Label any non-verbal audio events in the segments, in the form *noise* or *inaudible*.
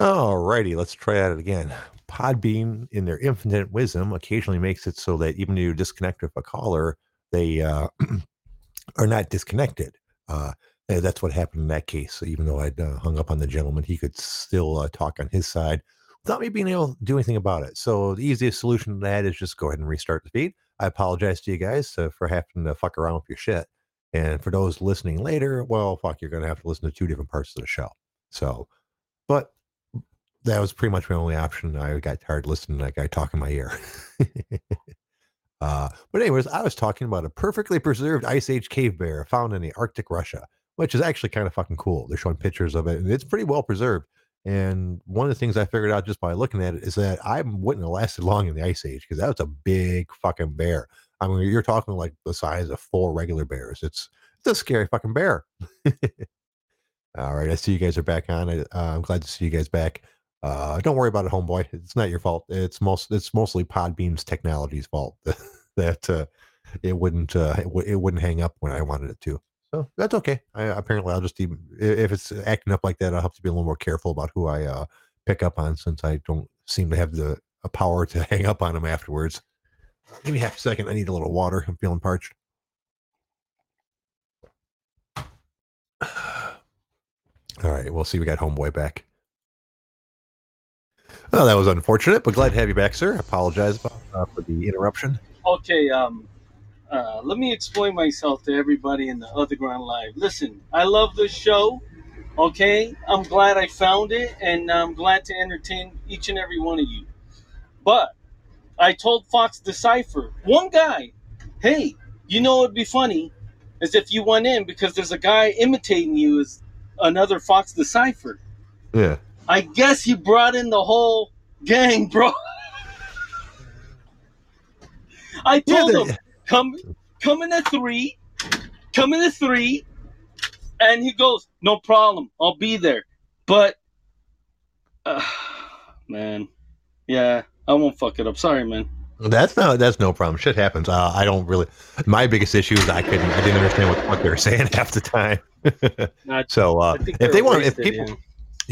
Alrighty, let's try that again. Podbean, in their infinite wisdom, occasionally makes it so that even if you disconnect with a caller, they uh, *clears throat* are not disconnected. Uh, that's what happened in that case. So even though I'd uh, hung up on the gentleman, he could still uh, talk on his side without me being able to do anything about it. So the easiest solution to that is just go ahead and restart the feed. I apologize to you guys uh, for having to fuck around with your shit. And for those listening later, well, fuck, you're going to have to listen to two different parts of the show. So, but that was pretty much my only option. I got tired listening to that guy talk in my ear. *laughs* uh, but anyways, I was talking about a perfectly preserved Ice Age cave bear found in the Arctic Russia, which is actually kind of fucking cool. They're showing pictures of it, and it's pretty well preserved. And one of the things I figured out just by looking at it is that I wouldn't have lasted long in the Ice Age because that was a big fucking bear. I mean, you're talking like the size of four regular bears. It's it's a scary fucking bear. *laughs* All right, I see you guys are back on. Uh, I'm glad to see you guys back. Uh, don't worry about it, homeboy. It's not your fault. It's most it's mostly Podbean's technology's fault *laughs* that uh, it wouldn't uh, it, w- it, wouldn't hang up when I wanted it to. So that's okay. I, apparently, I'll just even if it's acting up like that, I'll have to be a little more careful about who I uh, pick up on since I don't seem to have the power to *laughs* hang up on them afterwards. Give me half a second. I need a little water. I'm feeling parched. *sighs* All right, we'll see. We got homeboy back. Oh, that was unfortunate, but glad to have you back, sir. I apologize uh, for the interruption. Okay, um, uh, let me explain myself to everybody in the Other Ground Live. Listen, I love this show. Okay, I'm glad I found it, and I'm glad to entertain each and every one of you. But I told Fox Decipher, one guy, hey, you know it'd be funny as if you went in because there's a guy imitating you as another Fox Decipher. Yeah. I guess you brought in the whole gang, bro. I told yeah, him, come come in at three, come in at three, and he goes, no problem, I'll be there. But uh, man, yeah, I won't fuck it up. Sorry, man. That's no, that's no problem. Shit happens. Uh, I don't really. My biggest issue is I couldn't, I didn't understand what, what they were saying *laughs* half the time. so uh, if they want, if people, yeah.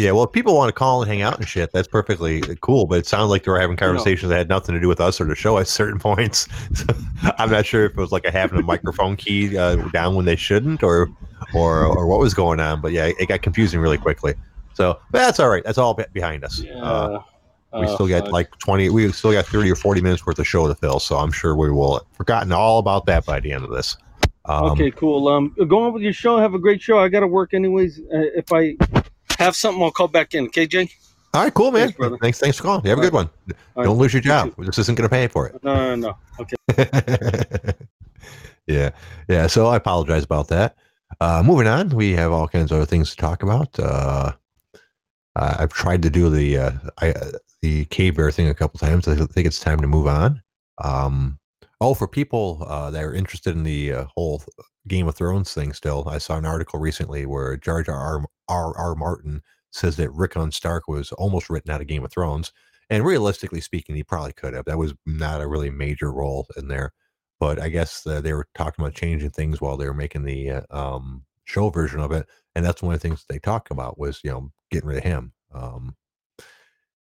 Yeah, well, if people want to call and hang out and shit, that's perfectly cool. But it sounds like they were having conversations that had nothing to do with us or the show at certain *laughs* points. So *laughs* I'm not sure if it was like a having a microphone key uh, down when they shouldn't, or or or what was going on. But yeah, it got confusing really quickly. So that's all right. That's all behind us. Yeah. Uh, we still got fuck. like 20 we still got 30 or 40 minutes worth of show to fill so i'm sure we will have forgotten all about that by the end of this um, okay cool um go on with your show have a great show i gotta work anyways uh, if i have something, I'll call back in. Okay, Jay? All right, cool, man. Thanks, brother. thanks, thanks for calling. You have All a good right. one. All Don't right. lose your job. This isn't going to pay for it. No, no, no. Okay. *laughs* yeah, yeah. So I apologize about that. Uh, moving on, we have all kinds of other things to talk about. Uh, I've tried to do the uh, I, the cave bear thing a couple times. I think it's time to move on. Um, oh, for people uh, that are interested in the uh, whole Game of Thrones thing, still, I saw an article recently where Jar Jar R. R. Martin says that Rickon Stark was almost written out of Game of Thrones. And realistically speaking, he probably could have. That was not a really major role in there. But I guess uh, they were talking about changing things while they were making the uh, um, show version of it. And that's one of the things they talked about was, you know, getting rid of him. Um,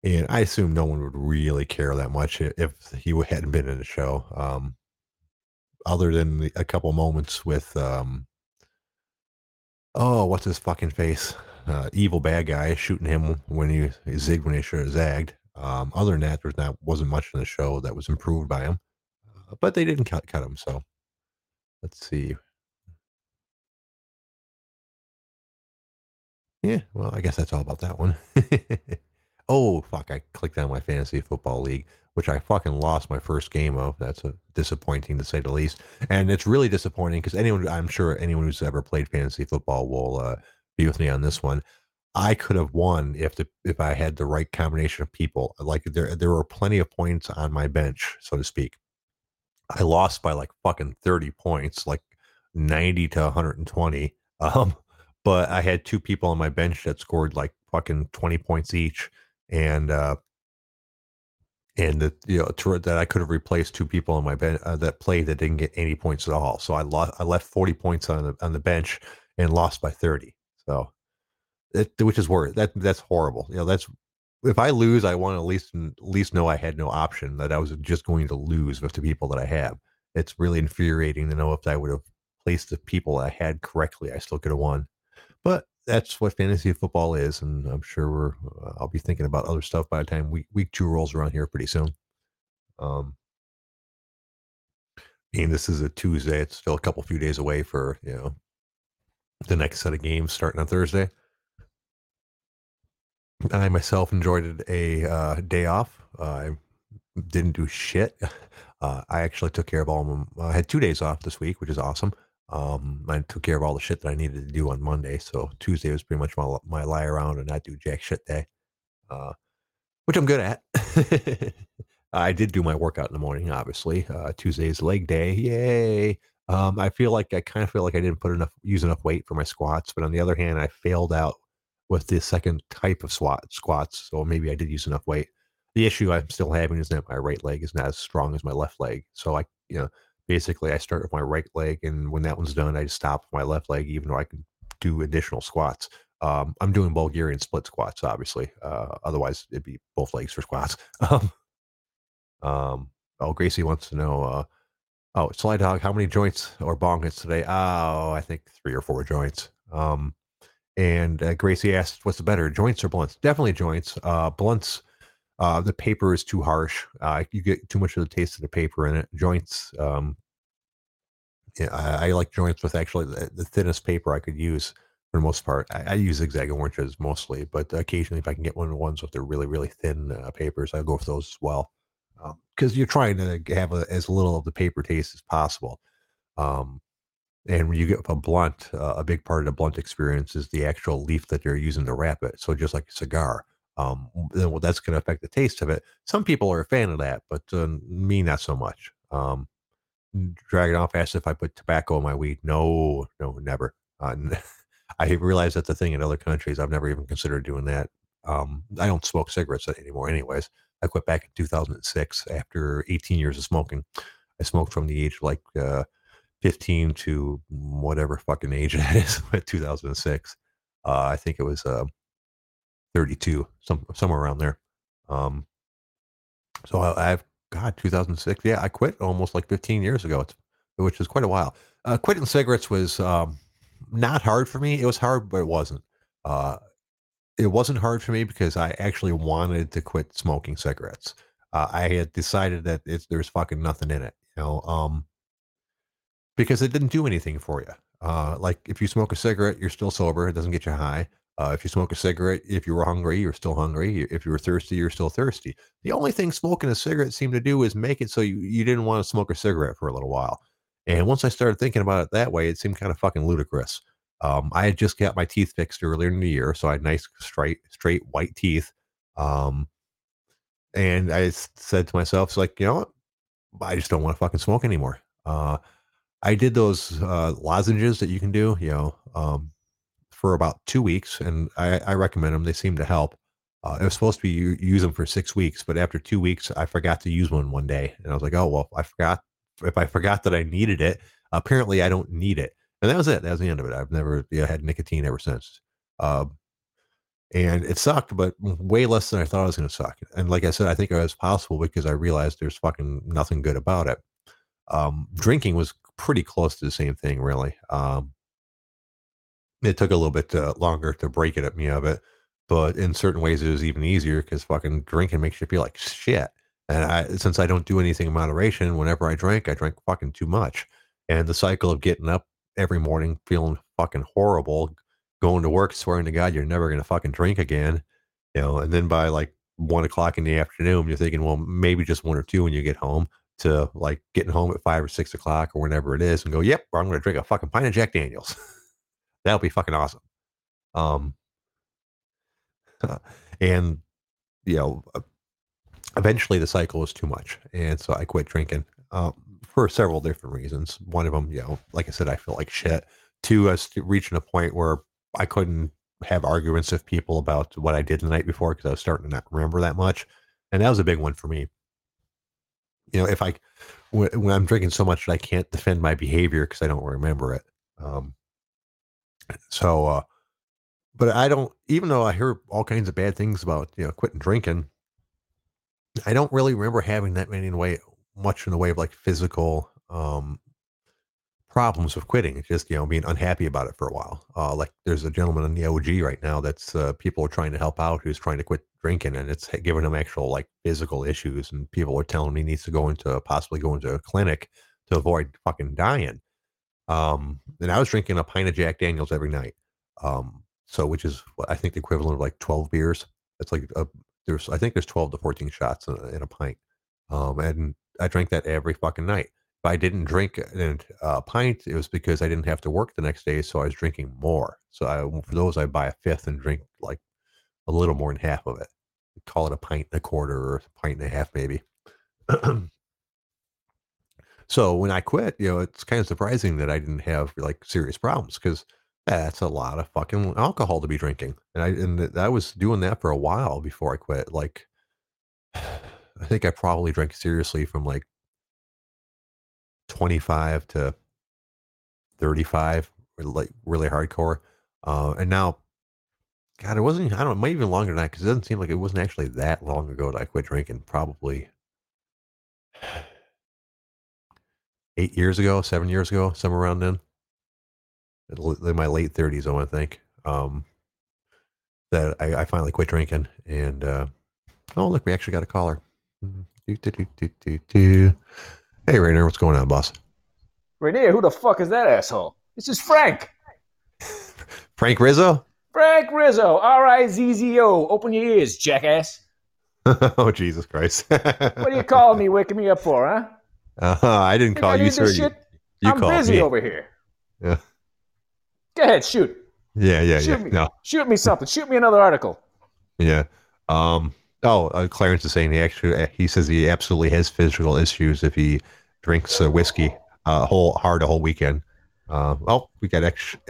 and I assume no one would really care that much if he hadn't been in the show, um, other than the, a couple moments with um, oh, what's his fucking face? Uh, evil bad guy shooting him when he, he zigged when he should have zagged. Um, other than that, there's not wasn't much in the show that was improved by him, uh, but they didn't cut cut him. So let's see. Yeah, well, I guess that's all about that one. *laughs* oh fuck! I clicked on my fantasy football league which I fucking lost my first game of. That's disappointing to say the least. And it's really disappointing because anyone, I'm sure anyone who's ever played fantasy football will uh, be with me on this one. I could have won if the if I had the right combination of people. Like there there were plenty of points on my bench, so to speak. I lost by like fucking 30 points, like 90 to 120. *laughs* Um, but I had two people on my bench that scored like fucking 20 points each. And uh, and that you know to, that I could have replaced two people on my bench uh, that played that didn't get any points at all. So I lost. I left forty points on the on the bench and lost by thirty. So, it, which is worse. that that's horrible. You know that's if I lose, I want to at least at least know I had no option that I was just going to lose with the people that I have. It's really infuriating to know if I would have placed the people I had correctly, I still could have won. But that's what fantasy football is, and I'm sure we're. Uh, I'll be thinking about other stuff by the time week week two rolls around here pretty soon. Um, this is a Tuesday. It's still a couple few days away for you know the next set of games starting on Thursday. I myself enjoyed a uh, day off. Uh, I didn't do shit. *laughs* Uh, I actually took care of all of them. I had two days off this week, which is awesome. Um, I took care of all the shit that I needed to do on Monday. So Tuesday was pretty much my, my lie around and not do jack shit day, uh, which I'm good at. *laughs* I did do my workout in the morning, obviously. Uh, Tuesday's leg day. Yay. Um, I feel like I kind of feel like I didn't put enough, use enough weight for my squats. But on the other hand, I failed out with the second type of squat, squats. So maybe I did use enough weight. The issue I'm still having is that my right leg is not as strong as my left leg. So I, you know, basically I start with my right leg, and when that one's done, I stop with my left leg, even though I can do additional squats. Um, I'm doing Bulgarian split squats, obviously. Uh, otherwise, it'd be both legs for squats. *laughs* Um, um, oh, Gracie wants to know. Uh, oh, Sly Dog, how many joints or bong hits today? Oh, I think three or four joints. Um, and uh, Gracie asked, "What's the better, joints or blunts?" Definitely joints. Uh, blunts uh, the paper is too harsh. Uh, you get too much of the taste of the paper in it. Joints, um, yeah, I, I, like joints with actually the, the, thinnest paper I could use for the most part. I, I, use zigzag oranges mostly, but occasionally if I can get one of the ones with the really, really thin uh, papers, I'll go for those as well. Because um, you're trying to have a, as little of the paper taste as possible. Um, and when you get a blunt, uh, a big part of the blunt experience is the actual leaf that they're using to wrap it. So just like a cigar, um, then well, that's going to affect the taste of it. Some people are a fan of that, but uh, me not so much. Um, dragging off asked if I put tobacco in my weed. No, no, never. Uh, *laughs* I realize that's a thing in other countries. I've never even considered doing that. Um, I don't smoke cigarettes anymore, anyways. I quit back in 2006 after 18 years of smoking. I smoked from the age of like uh, 15 to whatever fucking age it *laughs* is, 2006. Uh, I think it was uh, 32, some somewhere around there. Um, so I, have God, 2006. Yeah, I quit almost like 15 years ago, it's, which is quite a while. Uh, quitting cigarettes was um, not hard for me. It was hard, but it wasn't. Uh, it wasn't hard for me because I actually wanted to quit smoking cigarettes. Uh, I had decided that it's, there's fucking nothing in it, you know, um, because it didn't do anything for you. Uh, like if you smoke a cigarette, you're still sober. It doesn't get you high. Uh, if you smoke a cigarette, if you were hungry, you're still hungry. If you were thirsty, you're still thirsty. The only thing smoking a cigarette seemed to do is make it so you, you didn't want to smoke a cigarette for a little while. And once I started thinking about it that way, it seemed kind of fucking ludicrous. Um, I had just got my teeth fixed earlier in the year, so I had nice, straight, straight white teeth. Um, and I said to myself, "It's like you know, what? I just don't want to fucking smoke anymore." Uh, I did those uh, lozenges that you can do, you know, um, for about two weeks, and I, I recommend them. They seem to help. Uh, it was supposed to be you use them for six weeks, but after two weeks, I forgot to use one one day, and I was like, "Oh well, I forgot. If I forgot that I needed it, apparently I don't need it." And that was it. That was the end of it. I've never you know, had nicotine ever since. Uh, and it sucked, but way less than I thought it was going to suck. And like I said, I think it was possible because I realized there's fucking nothing good about it. Um, drinking was pretty close to the same thing, really. Um, it took a little bit uh, longer to break it at me of it, but in certain ways it was even easier because fucking drinking makes you feel like shit. And I, since I don't do anything in moderation, whenever I drank, I drank fucking too much. And the cycle of getting up every morning feeling fucking horrible, going to work swearing to God you're never gonna fucking drink again, you know, and then by like one o'clock in the afternoon, you're thinking, well, maybe just one or two when you get home. To like getting home at five or six o'clock or whenever it is, and go, yep, I'm gonna drink a fucking pint of Jack Daniels. *laughs* That would be fucking awesome. Um, and you know, uh, eventually the cycle was too much, and so I quit drinking um, for several different reasons. One of them, you know, like I said, I feel like shit. Two, I was reaching a point where I couldn't have arguments with people about what I did the night before because I was starting to not remember that much, and that was a big one for me. You know, if I when, when I'm drinking so much that I can't defend my behavior because I don't remember it. Um, so uh, but I don't. Even though I hear all kinds of bad things about you know quitting drinking, I don't really remember having that many in the way much in the way of like physical um problems with quitting. It's just you know being unhappy about it for a while. Uh, like there's a gentleman in the OG right now that's uh, people are trying to help out who's trying to quit drinking, and it's giving him actual like physical issues, and people are telling him he needs to go into possibly go into a clinic to avoid fucking dying. Um, and I was drinking a pint of Jack Daniels every night. Um, so which is what I think the equivalent of like 12 beers. It's like a, there's I think there's 12 to 14 shots in a, in a pint. Um, and I drank that every fucking night. If I didn't drink a pint, it was because I didn't have to work the next day, so I was drinking more. So I, for those, I buy a fifth and drink like a little more than half of it. Call it a pint and a quarter or a pint and a half, maybe. *clears throat* so when I quit, you know, it's kind of surprising that I didn't have like serious problems because that's a lot of fucking alcohol to be drinking. And I and I was doing that for a while before I quit. Like *sighs* I think I probably drank seriously from like 25 to 35, like really hardcore. Uh, and now, God, it wasn't, I don't know, it might even longer than that because it doesn't seem like it wasn't actually that long ago that I quit drinking. Probably *sighs* eight years ago, seven years ago, somewhere around then in my late 30s, I want to think, um, that I, I, finally quit drinking. And uh, oh, look, we actually got a caller. Do, do, do, hey, Rainer, what's going on, boss? Rainier, who the fuck is that asshole? This is Frank. *laughs* Frank Rizzo? Frank Rizzo, R I Z Z O. Open your ears, jackass. *laughs* oh, Jesus Christ. *laughs* what are you calling me, waking me up for, huh? Uh, I didn't call I you, sir. You, you I'm busy me. over here. Yeah. Go ahead, shoot. Yeah, yeah, shoot yeah. Me. No. Shoot me something. Shoot me another article. Yeah. Um. Oh, uh, Clarence is saying he actually uh, he says he absolutely has physical issues if he drinks uh, whiskey uh, whole hard a whole weekend. Uh, well, we got extra.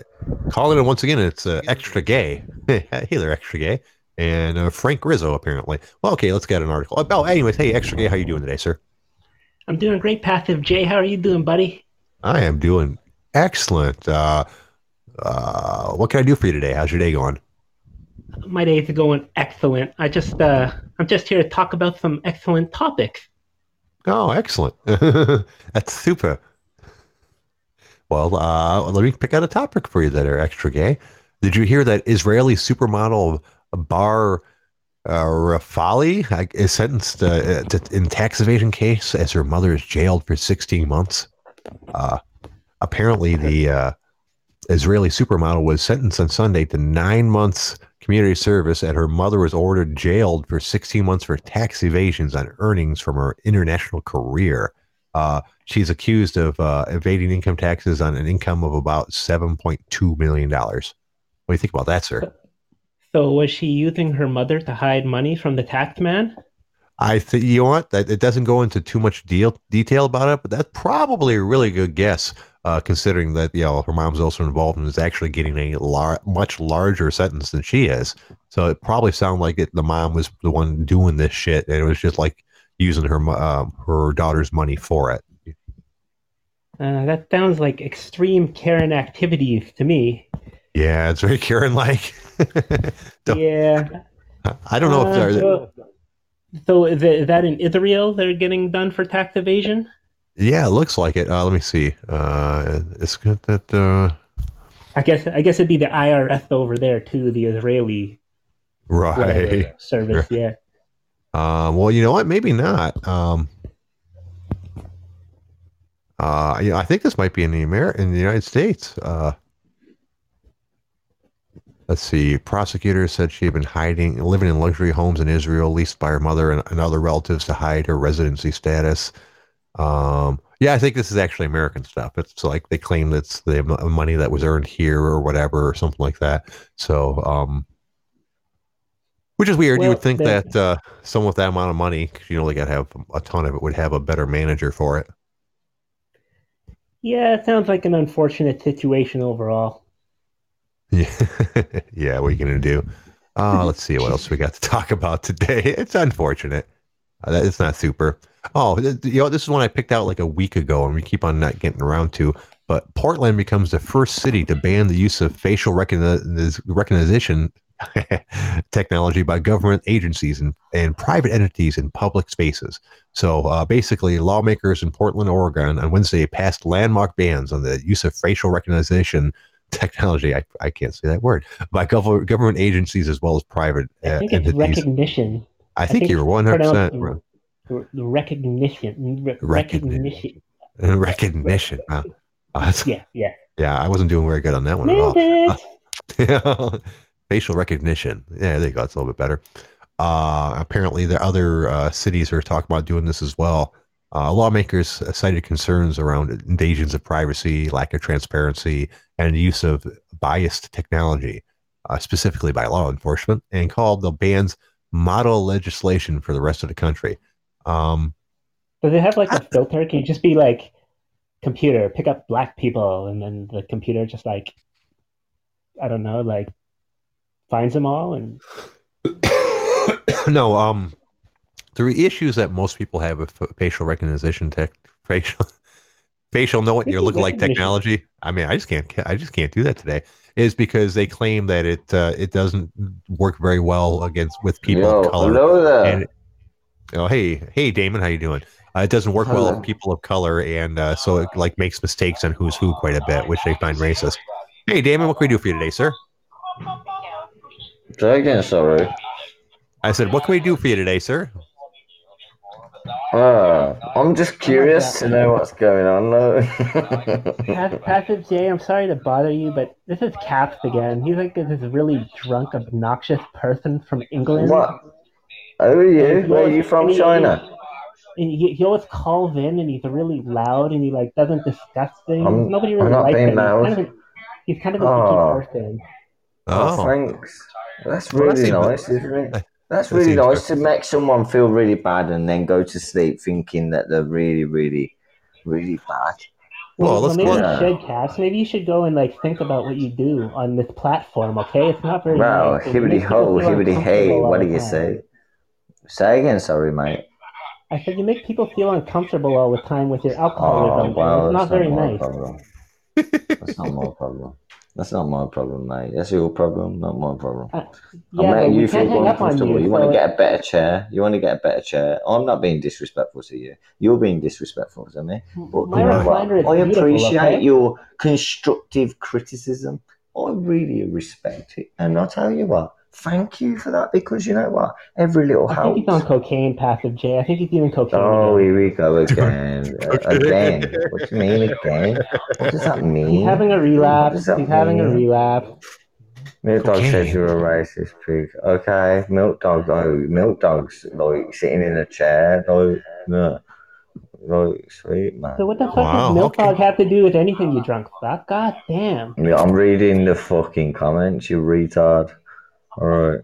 Calling it once again. It's uh, extra gay. *laughs* hey there, extra gay, and uh, Frank Rizzo apparently. Well, okay, let's get an article. Oh, anyways, hey, extra gay, how you doing today, sir? I'm doing great, Passive Jay. How are you doing, buddy? I am doing excellent. Uh, uh, what can I do for you today? How's your day going? My day is going excellent. I just uh, I'm just here to talk about some excellent topics. Oh, excellent! *laughs* That's super. Well, uh, let me pick out a topic for you that are extra gay. Did you hear that Israeli supermodel Bar uh, Refaeli is sentenced uh, in tax evasion case as her mother is jailed for 16 months? Uh, apparently, the uh, Israeli supermodel was sentenced on Sunday to nine months community service, and her mother was ordered jailed for 16 months for tax evasions on earnings from her international career. Uh, she's accused of uh, evading income taxes on an income of about $7.2 million. What do you think about that, sir? So, was she using her mother to hide money from the tax man? I think you know what that it doesn't go into too much deal detail about it, but that's probably a really good guess uh, considering that you know her mom's also involved and is actually getting a lar- much larger sentence than she is. So it probably sounded like it, the mom was the one doing this shit, and it was just like using her um, her daughter's money for it. Uh, that sounds like extreme Karen activities to me. Yeah, it's very Karen like. *laughs* *laughs* yeah. I don't know uh, if they're. So, so is, it, is that in Israel they're getting done for tax evasion? Yeah, it looks like it. Uh, let me see. Uh, it's got that. Uh... I guess I guess it'd be the IRS over there too, the Israeli right service. Yeah. Um, well, you know what? Maybe not. Um, uh, you know, I think this might be in the Amer- in the United States. Uh, let's see. Prosecutors said she had been hiding, living in luxury homes in Israel, leased by her mother and, and other relatives to hide her residency status. Um, yeah, I think this is actually American stuff. It's like they claim that's the money that was earned here or whatever or something like that. So, um, which is weird. Well, you would think that uh, someone with that amount of money, you know, they got to have a ton of it, would have a better manager for it. Yeah, it sounds like an unfortunate situation overall. Yeah, *laughs* yeah. What are you gonna do? Uh, let's see what else we got to talk about today. *laughs* It's unfortunate. Uh, it's not super. Oh, you know, this is one I picked out like a week ago, and we keep on not getting around to. But Portland becomes the first city to ban the use of facial recognition *laughs* technology by government agencies and, and private entities in public spaces. So uh, basically, lawmakers in Portland, Oregon on Wednesday passed landmark bans on the use of facial recognition technology. I, I can't say that word by gov- government agencies as well as private I uh, think it's entities. recognition. I think think you're 100% right. Recognition. Re- Recognition. recognition. recognition. Wow. *laughs* Uh, Yeah, yeah. yeah, I wasn't doing very good on that one at all. Nailed *laughs* facial recognition. Yeah, there you go. That's a little bit better. Uh, apparently, the other uh, cities are talking about doing this as well. Uh, lawmakers cited concerns around invasions of privacy, lack of transparency, and use of biased technology, uh, specifically by law enforcement, and called the bans model legislation for the rest of the country. Um, Does it have like a filter? Can you just be like, computer, pick up black people, and then the computer just like, I don't know, like finds them all and *coughs* no, um, the issues that most people have with facial recognition tech, *laughs* facial, facial know what you're Facial looking like technology. I mean, I just can't, I just can't do that today. Is because they claim that it uh, it doesn't work very well against with people Yo, of color. hello there. And oh, hey, hey, Damon, how you doing? Uh, it doesn't work well with people of color, and uh, so it like makes mistakes on who's who quite a bit, which they find racist. Hey, Damon, what can we do for you today, sir? Say again, sorry. I said, what can we do for you today, sir? Uh, I'm just curious to know what's going on though. Pass- Passive J, I'm sorry to bother you, but this is Caps again. He's like this really drunk, obnoxious person from England. what? Who are you? Where are you from, China? And he, he always calls in and he's really loud and he like doesn't discuss things. I'm- Nobody I'm really not likes being him. He's kind of a, he's kind of a Oh. person. Oh, Oh, thanks. That's Well, that really seems- nice, isn't it? That's really nice good. to make someone feel really bad and then go to sleep thinking that they're really, really, really bad. Well, Well, let's maybe go- you should, Caps. Maybe you should go and like think about what you do on this platform. Okay, it's not very. Wow, nice. It hibbity ho, feel hibbity hey, what do you time. say? Say again, sorry, mate. I said you make people feel uncomfortable all the time with your Oh, alcoholism. and wow, it's not that's very not nice. problem. *laughs* That's not my problem. That's not my problem, mate. That's your problem, not my problem. Uh, I'm yeah, but making you feel can't hang up on uncomfortable. you. You want to get a better chair. You want to get a better chair. I'm not being disrespectful to you. You're being disrespectful to me. But my you know what? I appreciate okay? your constructive criticism. I really respect it. And I'll tell you what, thank you for that because you know what? Every little I think he's on helps. cocaine, passive J. I think he's doing cocaine. Oh, again. here we go *laughs* again. Again. What do you mean again? What does that mean? He's having a relapse. does that He's having a relapse. Milk dog Cocaine. says you're a racist pig. Okay, milk dog though. Milk dog's like sitting in a chair, like no, like sweet man. So what the fuck Wow, does Milk okay. Dog have to do with anything, you drunk fuck? God damn. Yeah, I'm reading the fucking comments, you retard. All right,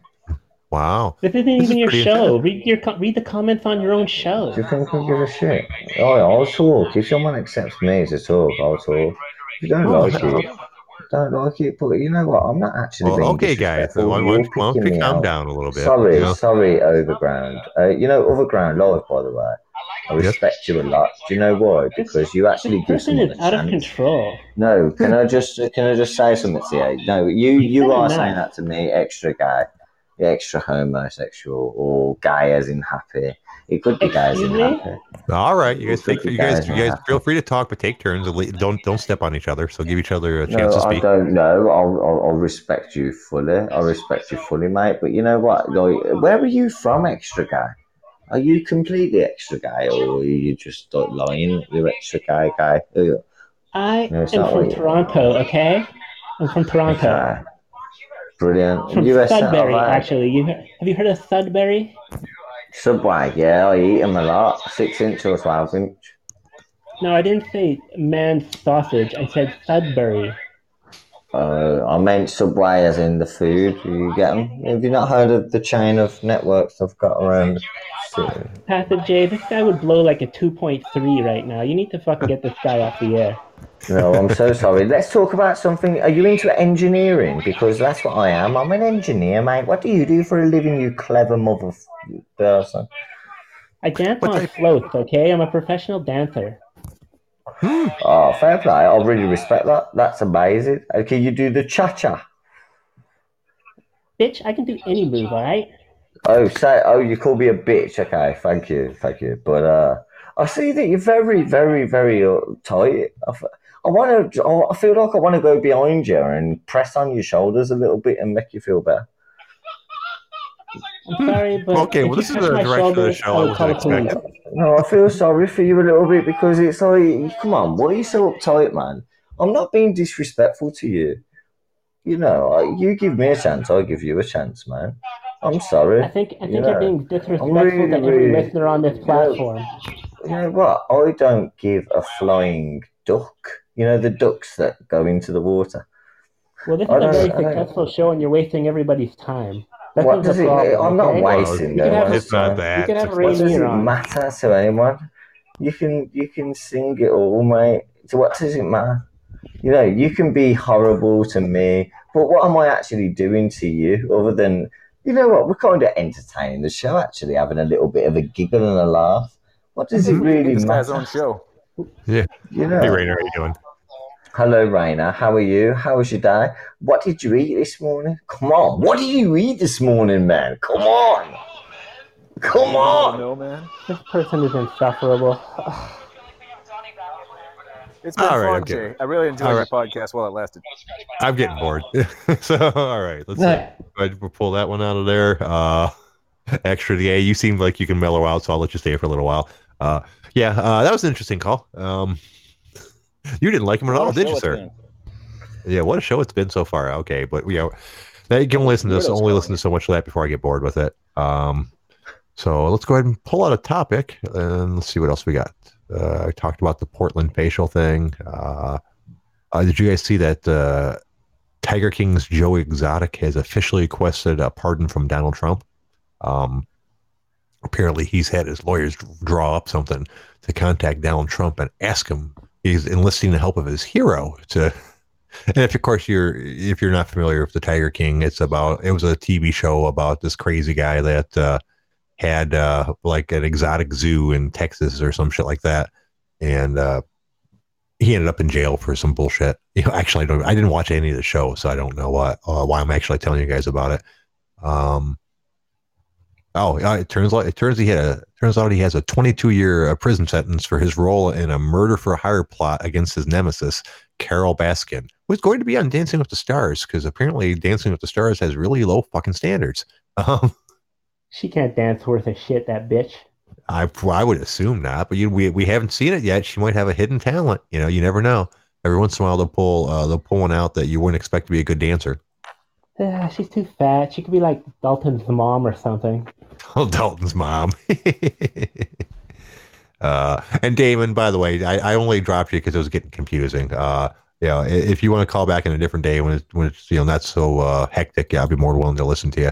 wow. This isn't This even is your show. Read your read the comments on your own show. do you think I give a shit? Oh, I'll talk. If someone accepts me as a talk, I'll talk. If you don't Oh, like *laughs* it, don't like it. But you know what? I'm not actually Well, being okay, guys. disrespectful. Why You're don't why don't you calm out. down a little bit? Sorry, you know? sorry, Overground. Uh, you know, Overground Live, by the way. I Yes. respect you a lot. Do you know why? Because you actually This give person someone is a out of control. No, can I just can I just say something to you? No, you You you are enough. saying that to me, extra gay, extra homosexual, or gay as in happy. It could be gay as in happy. All right, you guys We'll take take you you guys guys you guys half. feel free to talk, but take turns. Don't don't step on each other. So give each other a No, chance to speak. I don't know. I'll, I'll, I'll respect you fully. I respect you fully, mate. But you know what? Like, where are you from, extra guy? Are you completely extra guy, or are you just like lying? You're extra guy, guy. You? I am from Toronto, okay? I'm from Toronto. Okay. Brilliant. From US Sudbury, actually. You have you heard of Sudbury? Subway, yeah, I eat them a lot. Six inch or twelve inch. No, I didn't say man's sausage. I said Sudbury. Uh, I meant Subway as in the food. You get them? Have you not heard of the chain of networks I've got around? The city? Passive J, this guy would blow like a 2.3 right now. You need to fucking get this guy off the air. No, I'm so sorry. Let's talk about something. Are you into engineering? Because that's what I am. I'm an engineer, mate. What do you do for a living, you clever mother f- person? I dance What on type- floats, okay? I'm a professional dancer. *gasps* Oh, fair play. I really respect that. That's amazing. Can you do the cha cha? Bitch, I can do any move, all right? Oh, say, oh, you call me a bitch. Okay, thank you, thank you. But uh, I see that you're very, very, very uh, tight. I want to. I feel like I want to go behind you and press on your shoulders a little bit and make you feel better. I'm sorry, but Okay, if well, this is touch the my direction of the shoulders, show I I would call wasn't expecting. No, I feel sorry for you a little bit because it's like, come on, why are you so uptight, man? I'm not being disrespectful to you. You know, you give me a chance, I give you a chance, man. I'm sorry. I think I You think know, you're being disrespectful really, to every really- listener on this platform. You know what? I don't give a flying duck. You know the ducks that go into the water. Well, this I is a don't- very I don't- successful show, and you're wasting everybody's time. That's what does it? problem. I'm not okay? wasting You can have- It's not time. that. You can have What does Rainier it on. matter to anyone? You can you can sing it all, mate. So what does it matter? You know, you can be horrible to me, but what am I actually doing to you other than you know what? We're kind of entertaining the show, actually, having a little bit of a giggle and a laugh. What does it Mhm. really This guy's matter? own show. Yeah. You know. Hey, Rainer, how you doing? Hello, Rainer. How are you? How was your day? What did you eat this morning? Come on. What did you eat this morning, man? Come on. Come on. No, man. This person is insufferable. It's been All right, fun, okay. Jay. I really enjoyed All your podcast while it lasted. I'm getting bored. *laughs* so, all right, let's see. No, Go ahead and pull that one out of there. Uh, extra DA, you seem like you can mellow out, so I'll let you stay for a little while. Uh, yeah, uh, that was an interesting call. Um, *laughs* you didn't like him at all, did you, sir? Yeah, what a show it's been so far. Okay, but you know, now you can listen to this, only calling listen to so much of that before I get bored with it. Um, so let's go ahead and pull out a topic and let's see what else we got. Uh, I talked about the Portland facial thing. Uh, uh, did you guys see that uh, Tiger King's Joe Exotic has officially requested a pardon from Donald Trump? Um, apparently, he's had his lawyers draw up something to contact Donald Trump and ask him. He's enlisting the help of his hero to *laughs* and if of course you're if you're not familiar with the Tiger King, it's about it was a TV show about this crazy guy that uh, had uh, like an exotic zoo in Texas or some shit like that, and uh, he ended up in jail for some bullshit. *laughs* You know, actually, I don't. I didn't watch any of the show, so I don't know what uh, why I'm actually telling you guys about it. Um, oh, it turns out it turns he had a turns out he has a 22 year uh, prison sentence for his role in a murder for hire plot against his nemesis Carole Baskin, who's going to be on Dancing with the Stars because apparently Dancing with the Stars has really low fucking standards. *laughs* Um, she can't dance worth a shit, that bitch. I I would assume not, but you, we we haven't seen it yet. She might have a hidden talent. You know, you never know. Every once in a while, they'll pull uh, they'll pull one out that you wouldn't expect to be a good dancer. Ah, she's too fat. She could be like Dalton's mom or something. *laughs* Oh, Dalton's mom. *laughs* uh, and Damon, by the way, I, I only dropped you because it was getting confusing. Uh, yeah, i- if you want to call back in a different day when it's when it's you know not so uh, hectic, yeah, I'll be more willing to listen to you.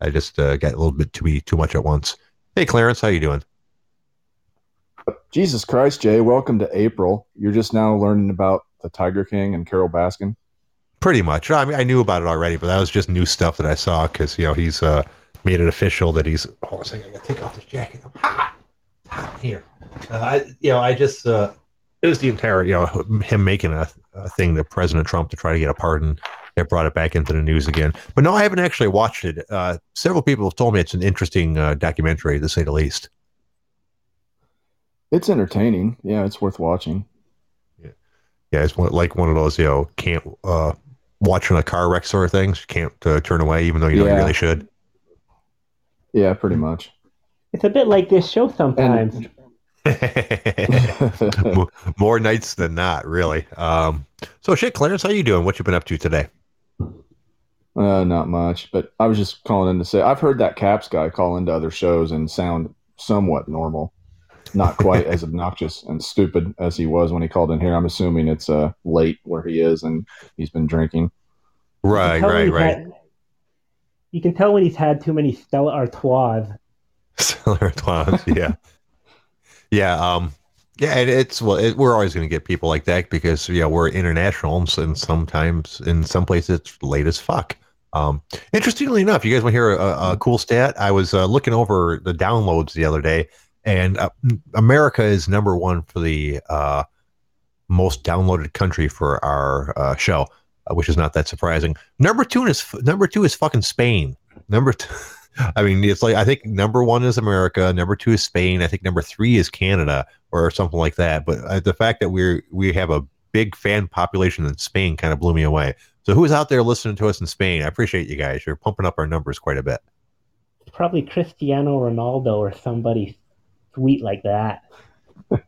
I just uh, got a little bit too too much at once. Hey, Clarence, how you doing? Jesus Christ, Jay, welcome to April. You're just now learning about the Tiger King and Carole Baskin. Pretty much. I mean, I knew about it already, but that was just new stuff that I saw because you know he's uh, made it official that he's. Hold on a second, I got to take off this jacket. I'm hot, hot here. Uh, I, you know, I just uh, it was the entire you know him making a, a thing to President Trump to try to get a pardon. That brought it back into the news again. But no, I haven't actually watched it. Uh, several people have told me it's an interesting uh, documentary, to say the least. It's entertaining. Yeah, it's worth watching. Yeah, yeah it's one, like one of those you know can't uh, watching a car wreck sort of things. You Can't uh, turn away, even though you know you really should. Yeah, pretty much. It's a bit like this show sometimes. *laughs* *laughs* Mo- More nights than not, really. Um, so shit, Clarence, how you doing? What you been up to today? Uh, not much, but I was just calling in to say I've heard that Caps guy call into other shows and sound somewhat normal, not quite as obnoxious and stupid as he was when he called in here. I'm assuming it's uh late where he is and he's been drinking. Right, right, right. had- you can tell when he's had too many Stella Artois. *laughs* Stella Artois, yeah, *laughs* yeah, um, yeah. And it's well, it, we're always going to get people like that because yeah, we're international, and sometimes in some places it's late as fuck. Um, interestingly enough, you guys want to hear a, a cool stat? I was uh, looking over the downloads the other day, and uh, America is number one for the uh, most downloaded country for our uh, show, uh, which is not that surprising. Number two is number two is fucking Spain. Number two. *laughs* I mean, it's like I think number one is America, number two is Spain. I think number three is Canada or something like that. But uh, the fact that we're we have a big fan population in Spain kind of blew me away. So who's out there listening to us in Spain? I appreciate you guys. You're pumping up our numbers quite a bit. Probably Cristiano Ronaldo or somebody sweet like that. *laughs*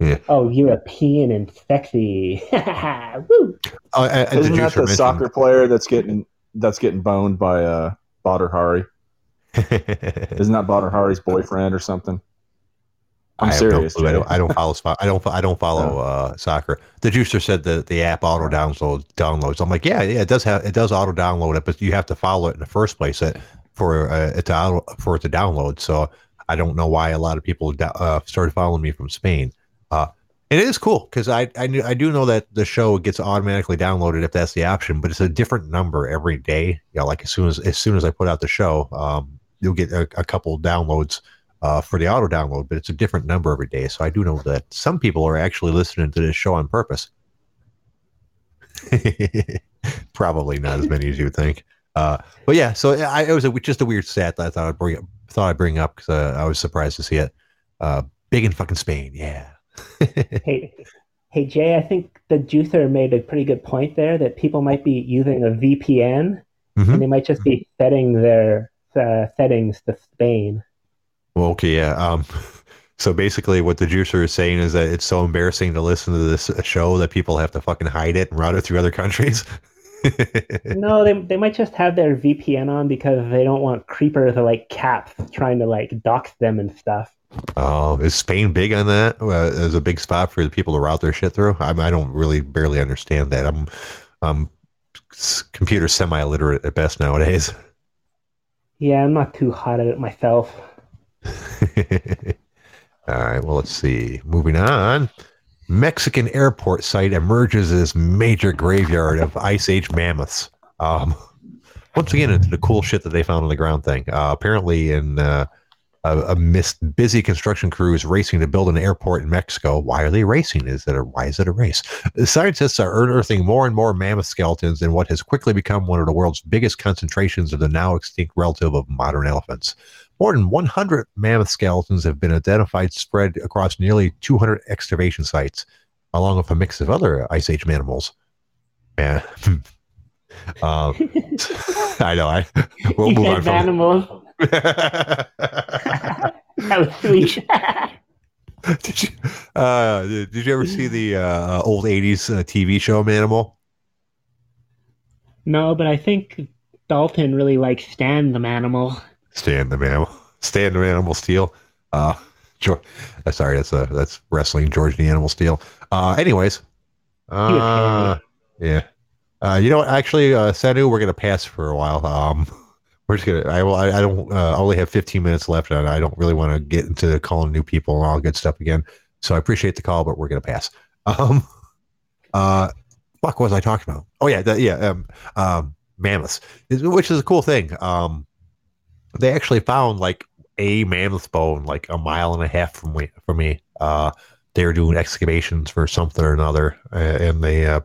Yeah. Oh, European and sexy. *laughs* Woo! Oh, and, and Isn't the that the mentioned- soccer player that's getting that's getting boned by uh, Badr Hari? *laughs* Isn't that Badr Hari's boyfriend or something? I'm I have no serious. I don't. I don't follow. I don't. I don't follow uh, soccer. The juicer said that the app auto downloads. Downloads. I'm like, yeah, yeah, it does have. It does auto download it, but you have to follow it in the first place it, for uh, it to auto, for it to download. So I don't know why a lot of people uh, started following me from Spain. Uh, it is cool because I I, knew, I do know that the show gets automatically downloaded if that's the option, but it's a different number every day. You know, like as soon as as soon as I put out the show, um, you'll get a, a couple downloads uh, for the auto download, but it's a different number every day. So I do know that some people are actually listening to this show on purpose. *laughs* Probably not as many as you would think. Uh, but yeah, so I, it was a, just a weird stat that I thought I'd bring up, thought I'd bring up because uh, I was surprised to see it. Uh, big in fucking Spain, yeah. *laughs* Hey, hey Jay, I think the juicer made a pretty good point there that people might be using a VPN Mhm. and they might just be setting their uh, settings to Spain. Well, okay, yeah. Um, *laughs* so basically, what the juicer is saying is that it's so embarrassing to listen to this show that people have to fucking hide it and route it through other countries. *laughs* No, they they might just have their VPN on because they don't want creepers or like cats trying to like dox them and stuff. Oh, is Spain big on that? Uh, as a big spot for the people to route their shit through? I, I don't really barely understand that. I'm, I'm computer semi illiterate at best nowadays. Yeah, I'm not too hot at it myself. *laughs* All right. Well, let's see. Moving on. Mexican airport site emerges as major graveyard of ice age mammoths. Um, *laughs* once again, it's the cool shit that they found on the ground thing. Uh, apparently, in uh, a, a mis- busy construction crew is racing to build an airport in Mexico. Why are they racing? Is that a why is it a race? The scientists are unearthing more and more mammoth skeletons in what has quickly become one of the world's biggest concentrations of the now extinct relative of modern elephants. More than 100 mammoth skeletons have been identified spread across nearly 200 excavation sites, along with a mix of other Ice Age mammals. Yeah. *laughs* um, *laughs* I know. I *laughs* we'll You move on from animals. That was sweet. did you uh, did you ever see the uh, old 80s uh, TV show Manimal? no, but I think Dalton really likes Stan the animal. Stand the Manimal. Stand the Animal Steele. Uh, George, uh, sorry, that's uh, that's wrestling. George the Animal Steele. Uh, anyways, uh, yeah. Uh, you know what? Actually, uh, Sanu, we're gonna pass for a while. Um, *laughs* we're just gonna. I will. I, I don't. Uh, I only have 15 minutes left, and I don't really want to get into calling new people and all good stuff again. So I appreciate the call, but we're gonna pass. *laughs* Um, uh, fuck, what was I talking about? Oh yeah, the, yeah. Um, um, mammoths, which is a cool thing. Um, they actually found like a mammoth bone like a mile and a half from me. From me, uh, they were doing excavations for something or another, and they uh,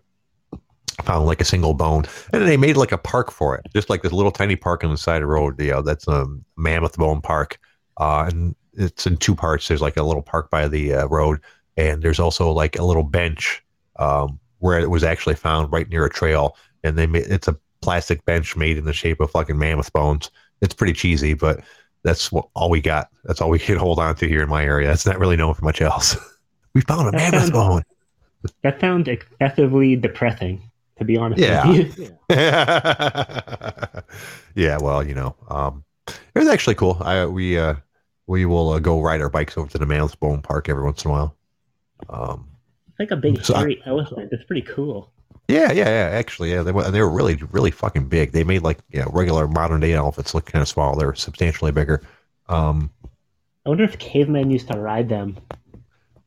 found like a single bone, and they made like a park for it, just like this little tiny park on the side of the road. You know, that's a mammoth bone park, uh, and it's in two parts. There's like a little park by the uh, road, and there's also like a little bench um, where it was actually found right near a trail, and they made it's a plastic bench made in the shape of fucking mammoth bones. It's pretty cheesy, but that's what, all we got. That's all we *laughs* can hold on to here in my area. It's not really known for much else. *laughs* we found a That mammoth sounds- bone. That sounds excessively depressing, to be honest Yeah. with you. *laughs* yeah, well, you know, um, it was actually cool. I we uh, we will uh, go ride our bikes over to the Mammoth Bone Park every once in a while. Um, It's like a big So I- elephant. It's pretty cool. Yeah, yeah, yeah. Actually, yeah, they were they were really, really fucking big. They made like you know, regular modern day elephants look kind of small. They were substantially bigger. Um, I wonder if cavemen used to ride them.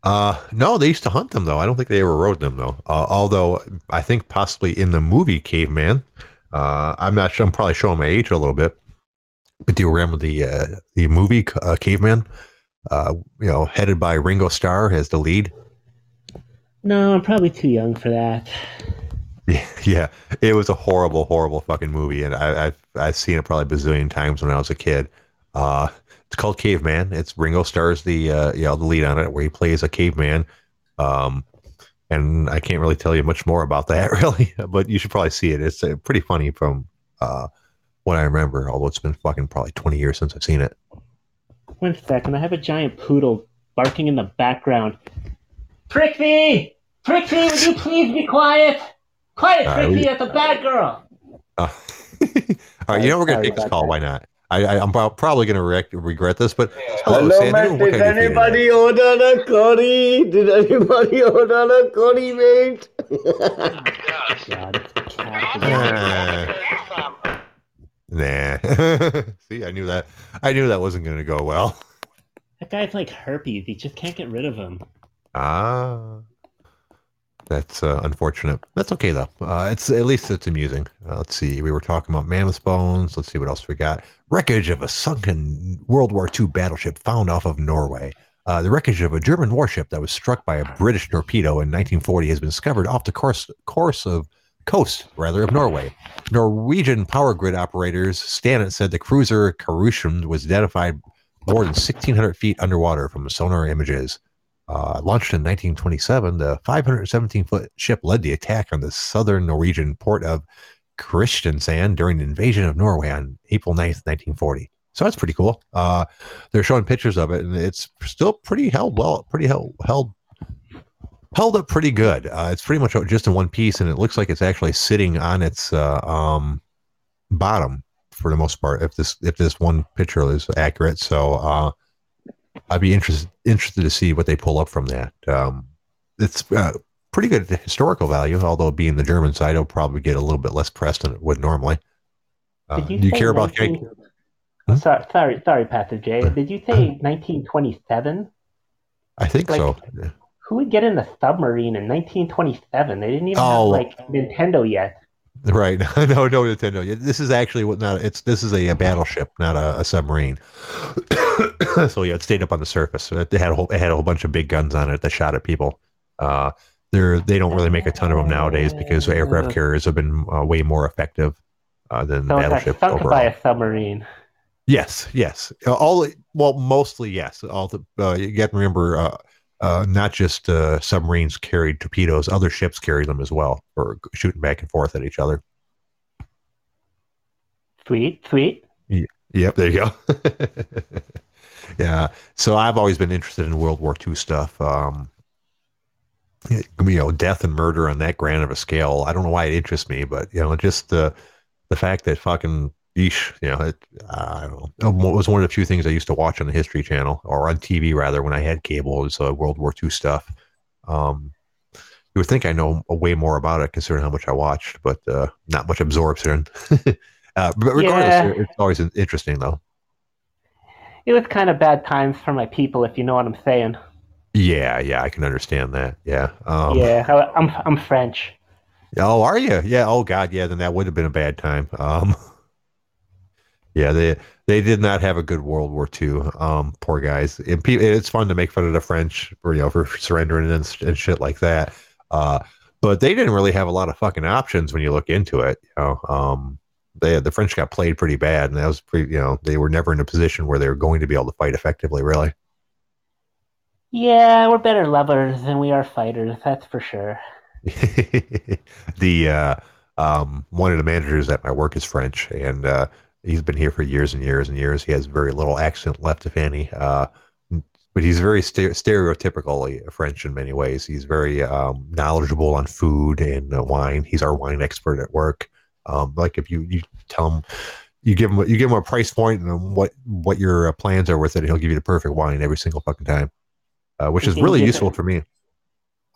Uh, no, they used to hunt them though. I don't think they ever rode them though. Uh, although I think possibly in the movie Caveman, uh, I'm not sure. I'm probably showing my age a little bit. But do you remember the uh, the movie uh, Caveman? Uh, you know, headed by Ringo Starr as the lead. No, I'm probably too young for that. *laughs* Yeah, it was a horrible, horrible fucking movie, and I, I've I've seen it probably a bazillion times when I was a kid. Uh, it's called Caveman. It's Ringo stars the uh, you know the lead on it, where he plays a caveman. Um, and I can't really tell you much more about *laughs* that, really, but you should probably see it. It's uh, pretty funny from uh, what I remember, although it's been fucking probably twenty years since I've seen it. One second, I have a giant poodle barking in the background. Trixie! Trixie, would you please be quiet? Quiet, All right, Trixie, we- that's a bad girl. Uh, *laughs* all right, you know we're gonna take this call. Why not? I, I, I'm probably gonna rec- regret this, but hello, Hello, Sandy. mate. What Did can I do for you today? anybody order a curry? Did anybody *laughs* order a curry, mate? God, it's the cat. Uh, nah. *laughs* See, I knew that. I knew that wasn't gonna go well. That guy's like herpes. He just can't get rid of him. Ah, that's uh, unfortunate. That's okay though. Uh, it's at least it's amusing. Uh, let's see. We were talking about mammoth bones. Let's see what else we got. Wreckage of a sunken World War II battleship found off of Norway. Uh, the wreckage of a German warship that was struck by a British torpedo in 1940 has been discovered off the course course of coast rather of Norway. Norwegian power grid operators Statnett said the cruiser Karusund was identified more than 1,600 feet underwater from sonar images. Uh, launched in 1927, the 517 foot ship led the attack on the southern Norwegian port of Kristiansand during the invasion of Norway on April 9th, 1940. So that's pretty cool. Uh, they're showing pictures of it, and it's still pretty held well, pretty held held held up pretty good. Uh, it's pretty much just in one piece, and it looks like it's actually sitting on its uh, um, bottom for the most part. If this if this one picture is accurate, so uh, I'd be interested interested to see what they pull up from that. Um, it's uh, pretty good historical value, although being the German side, it'll probably get a little bit less press than it would normally. Uh, Did you do you care about? 19 Hmm? Sorry, sorry, sorry, Pastor Jay. Did you say 1927? I think like- so. Who would get in the submarine in 1927? They didn't even Oh. have like Nintendo yet. *laughs* Right? *laughs* no, no Nintendo. This is actually what not. It's this is a, a battleship, not a, a submarine. *coughs* so yeah, it stayed up on the surface. It had a whole it had a whole bunch of big guns on it that shot at people. Uh, they're they don't really make a ton of them nowadays because aircraft carriers have been uh, way more effective uh, than So battleships sunk overall. by a submarine. Yes, yes. Uh, All well, mostly yes. All the uh, you got to remember, uh, not just uh, submarines carried torpedoes; other ships carried them as well, or shooting back and forth at each other. Sweet, sweet. Yep, there you go. *laughs* yeah. So I've always been interested in World War II stuff. Um, you know, death and murder on that grand of a scale. I don't know why it interests me, but you know, just the the fact that fucking yeesh, you know, it, I don't know. It was one of the few things I used to watch on the History Channel or on TV rather when I had cable. It Was uh, World War II stuff. Um, you would think I know way more about it considering how much I watched, but uh, not much absorption. *laughs* uh, but regardless, Yeah. it's always interesting though. It was kind of bad times for my people, if you know what I'm saying. Yeah, yeah, I can understand that. Yeah. Um, yeah, I, I'm I'm French. Oh, are you? Yeah. Oh, God. Yeah. Then that would have been a bad time. Um, *laughs* yeah, they they did not have a good World War II. Um, poor guys. And pe- it's fun to make fun of the French, for, you know, for surrendering and, and shit like that. Uh, but they didn't really have a lot of fucking options when you look into it. You know, um, they the French got played pretty bad, and that was pretty. You know, they were never in a position where they were going to be able to fight effectively. Really. Yeah, we're better lovers than we are fighters. That's for sure. *laughs* the uh, um, one of the managers at my work is French, and uh, he's been here for years and years and years. He has very little accent left, if any. Uh, but he's very ster- stereotypically French in many ways. He's very um, knowledgeable on food and uh, wine. He's our wine expert at work. Um, like if you, you tell him, you give him you give him a price point and what what your uh, plans are with it, he'll give you the perfect wine every single fucking time, uh, which is really useful for me.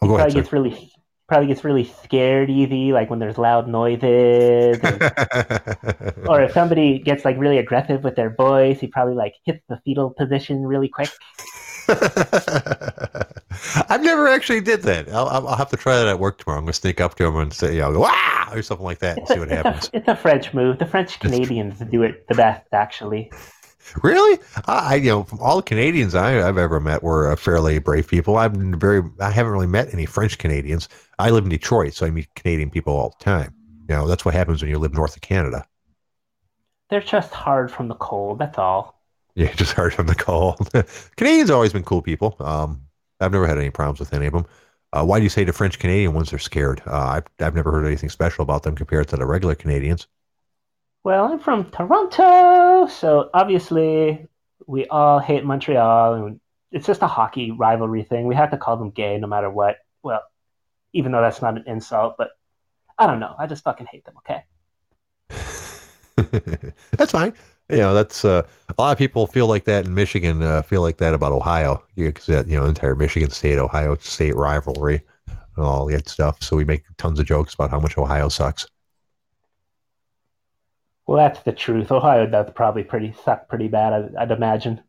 Oh, go ahead. sir. gets really probably gets really scared easy, like when there's loud noises. and- *laughs* or if somebody gets like really aggressive with their voice, he probably like hits the fetal position really quick. *laughs* I've never actually did that. I'll, I'll have to try that at work tomorrow. I'm gonna sneak up to him and say, you know, go, wow, or something like that, and It's see a, what it's, happens. a, it's a French move. The French Canadians do it the best, actually. Really? I, I- you know, from all the Canadians I, I've ever met were uh, fairly brave people. I've been very, I haven't really met any French Canadians. I live in Detroit, so I meet Canadian people all the time. You know, that's what happens when you live north of Canada. They're just hard from the cold. That's all. Yeah, *laughs* just hard from the cold. *laughs* Canadians have always been cool people. Um, I've never had any problems with any of them. Uh, why do you say the French Canadian ones are scared? Uh, I've, I've never heard anything special about them compared to the regular Canadians. Well, I'm from Toronto, so obviously we all hate Montreal, and it's just a hockey rivalry thing. We have to call them gay no matter what. Well, even though that's not an insult, but I don't know. I just fucking hate them. Okay. *laughs* that's fine. You know, that's uh, a lot of people feel like that in Michigan. Uh, feel like that about Ohio because that you know entire Michigan State Ohio State rivalry and all that stuff. So we make tons of jokes about how much Ohio sucks. Well, that's the truth. Ohio does probably pretty suck pretty bad. I'd, I'd imagine.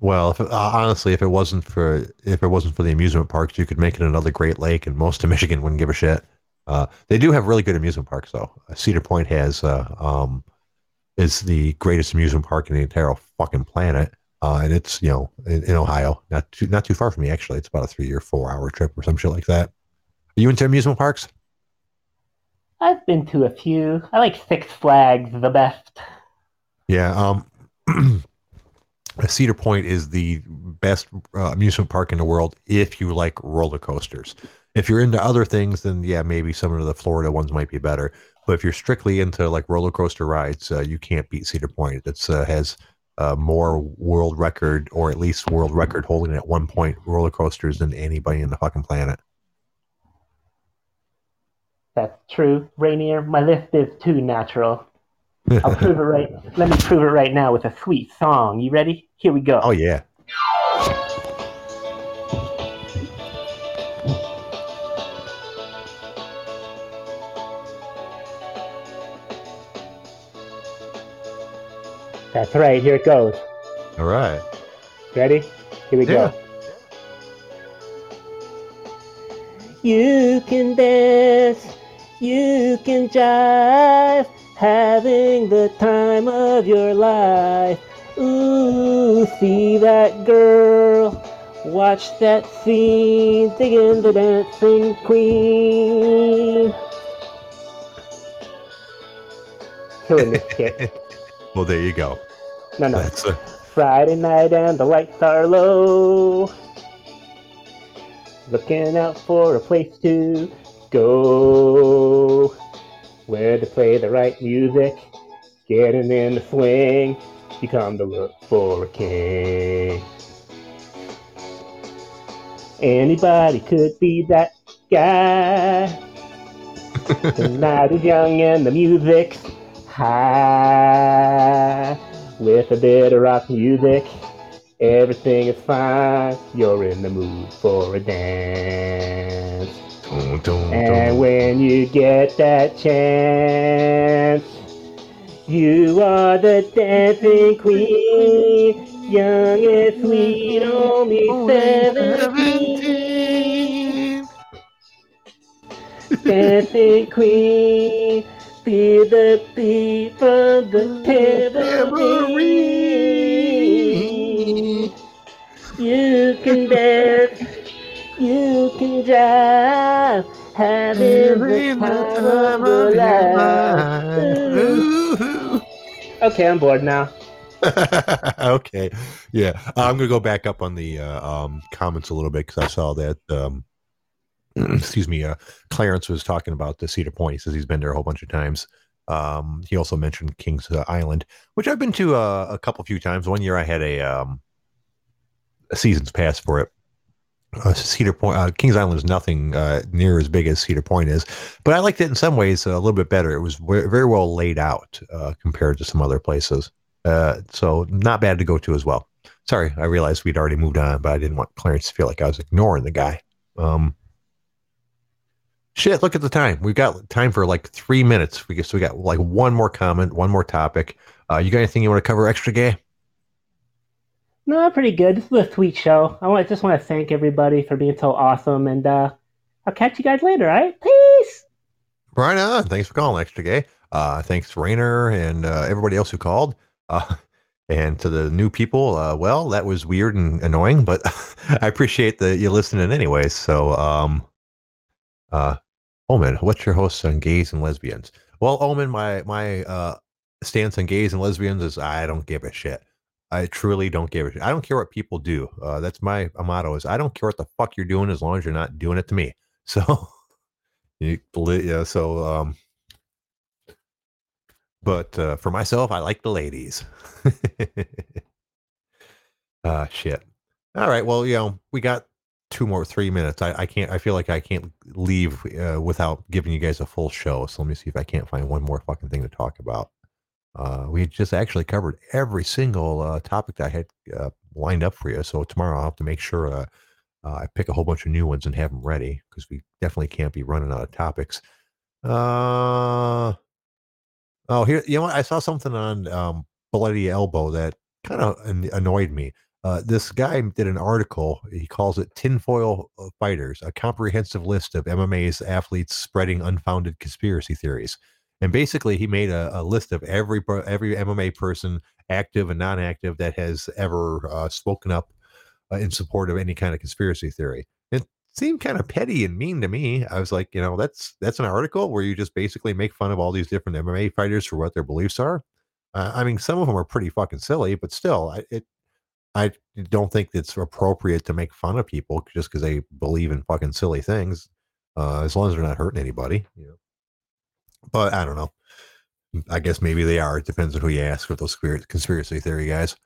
Well, if, uh, honestly, if it wasn't for if it wasn't for the amusement parks, you could make it another Great Lake, and most of Michigan wouldn't give a shit. Uh, they do have really good amusement parks, though. Cedar Point has uh, um, is the greatest amusement park in the entire fucking planet, uh, and it's you know in, in Ohio, not too not too far from me actually. It's about a three or four hour trip or some shit like that. Are you into amusement parks? I've been to a few. I like Six Flags the best. Yeah. Um, *clears throat* Cedar Point is the best uh, amusement park in the world if you like roller coasters. If you're into other things, then yeah, maybe some of the Florida ones might be better. But if you're strictly into like roller coaster rides, uh, you can't beat Cedar Point. It uh, has uh, more world record, or at least world record holding at one point roller coasters than anybody in the fucking planet. That's true. Rainier, my list is too natural. I'll prove it right. *laughs* Let me prove it right now with a sweet song. You ready? Here we go. oh yeah. That's right. Here it goes. All right. Ready? Here we Yeah. go. You can dance, you can jive, having the time of your life. Ooh, see that girl, watch that scene, digging the dancing queen. Killing this *laughs* kid. Well, there you go. No, no. That's uh, Friday night and the lights are low. Looking out for a place to go. Where to play the right music. Getting in the swing. You come to look for a king. Anybody could be that guy. *laughs* the night is young and the music's high. With a bit of rock music, everything is fine. You're in the mood for a dance. Dun, dun, And when you get that chance, you are the dancing queen. Young and sweet, only seventeen. Dancing queen, feel the beat from the tambourine. You can dance, you having the time of life. Okay, I'm bored now. *laughs* okay, yeah, I'm gonna go back up on the uh, um, comments a little bit because I saw that. Um, *clears throat* excuse me, uh, Clarence was talking about the Cedar Point. He says he's been there a whole bunch of times. Um, he also mentioned Kings uh, Island, which I've been to uh, a couple few times. One year I had a um, a season's pass for it. Uh, Cedar Point, uh, Kings Island is nothing uh, near as big as Cedar Point is, but I liked it in some ways a little bit better. It was ve- very well laid out uh, compared to some other places. Uh, so not bad to go to as well. Sorry, I realized we'd already moved on, but I didn't want Clarence to feel like I was ignoring the guy. Um, shit, look at the time. We've got time for like three minutes. We guess we got like one more comment, one more topic. Uh, you got anything you want to cover extra gay? No, pretty good. This was a sweet show. I want, just want to thank everybody for being so awesome, and uh, I'll catch you guys later. All right, peace. Right on. Thanks for calling, extra gay. Uh, thanks, Rainer, and uh, everybody else who called. Uh, *laughs* And to the new people, uh, well, that was weird and annoying, but *laughs* I appreciate that you listening anyway. So, um, uh, Omen, what's your host on gays and lesbians? Well, Omen, my my uh, stance on gays and lesbians is I don't give a shit. I truly don't give a shit. I don't care what people do. Uh, that's my motto is I don't care what the fuck you're doing as long as you're not doing it to me. *laughs* So, yeah, so um, but uh, for myself, I like the ladies. *laughs* Ah, shit. All right. Well, you know, we got two more, three minutes. I, I can't. I feel like I can't leave uh, without giving you guys a full show. So let me see if I can't find one more fucking thing to talk about. Uh, we just actually covered every single uh, topic that I had uh, lined up for you. So tomorrow I'll have to make sure uh, uh, I pick a whole bunch of new ones and have them ready because we definitely can't be running out of topics. Uh, oh, here, you know what? I saw something on um, Bloody Elbow that kind of annoyed me. Uh, this guy did an article. He calls it "Tinfoil Fighters: A Comprehensive List of MMA's Athletes Spreading Unfounded Conspiracy Theories." And basically, he made a, a list of every every MMA person, active and non-active, that has ever uh, spoken up uh, in support of any kind of conspiracy theory. It seemed kind of petty and mean to me. I was like, you know, that's that's an article where you just basically make fun of all these different MMA fighters for what their beliefs are. Uh, I mean, some of them are pretty fucking silly, but still, I, it I don't think it's appropriate to make fun of people just because they believe in fucking silly things, uh, as long as they're not hurting anybody. You know? But I don't know. I guess maybe they are. It depends on who you ask with those conspiracy theory guys.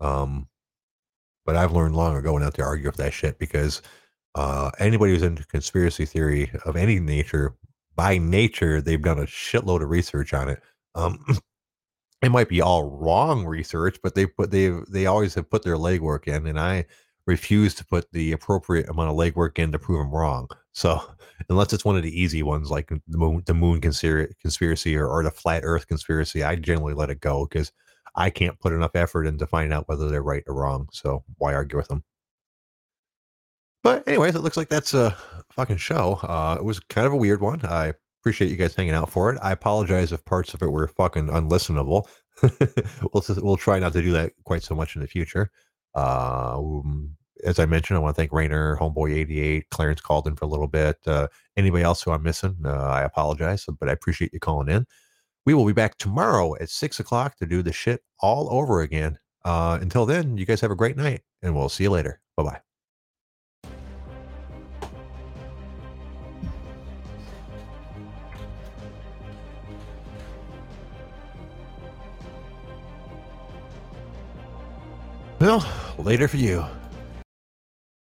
Um, but I've learned long ago not to argue with that shit because uh, anybody who's into conspiracy theory of any nature, by nature, they've done a shitload of research on it. Um, *clears throat* it might be all wrong research, but they put they they always have put their legwork in, and I refuse to put the appropriate amount of legwork in to prove them wrong. So unless it's one of the easy ones like the moon, the moon conspiracy or, or the flat Earth conspiracy, I generally let it go because I can't put enough effort into finding out whether they're right or wrong. So why argue with them? But anyways, it looks like that's a fucking show. Uh, it was kind of a weird one. I appreciate you guys hanging out for it. I apologize if parts of it were fucking unlistenable. *laughs* we'll we'll try not to do that quite so much in the future. Uh, um, as I mentioned, I want to thank Rainer, Homeboy88, Clarence called in for a little bit. Uh, anybody else who I'm missing, uh, I apologize, but I appreciate you calling in. We will be back tomorrow at six o'clock to do the shit all over again. Uh, until then, you guys have a great night, and we'll see you later. Bye bye. Well, later for you.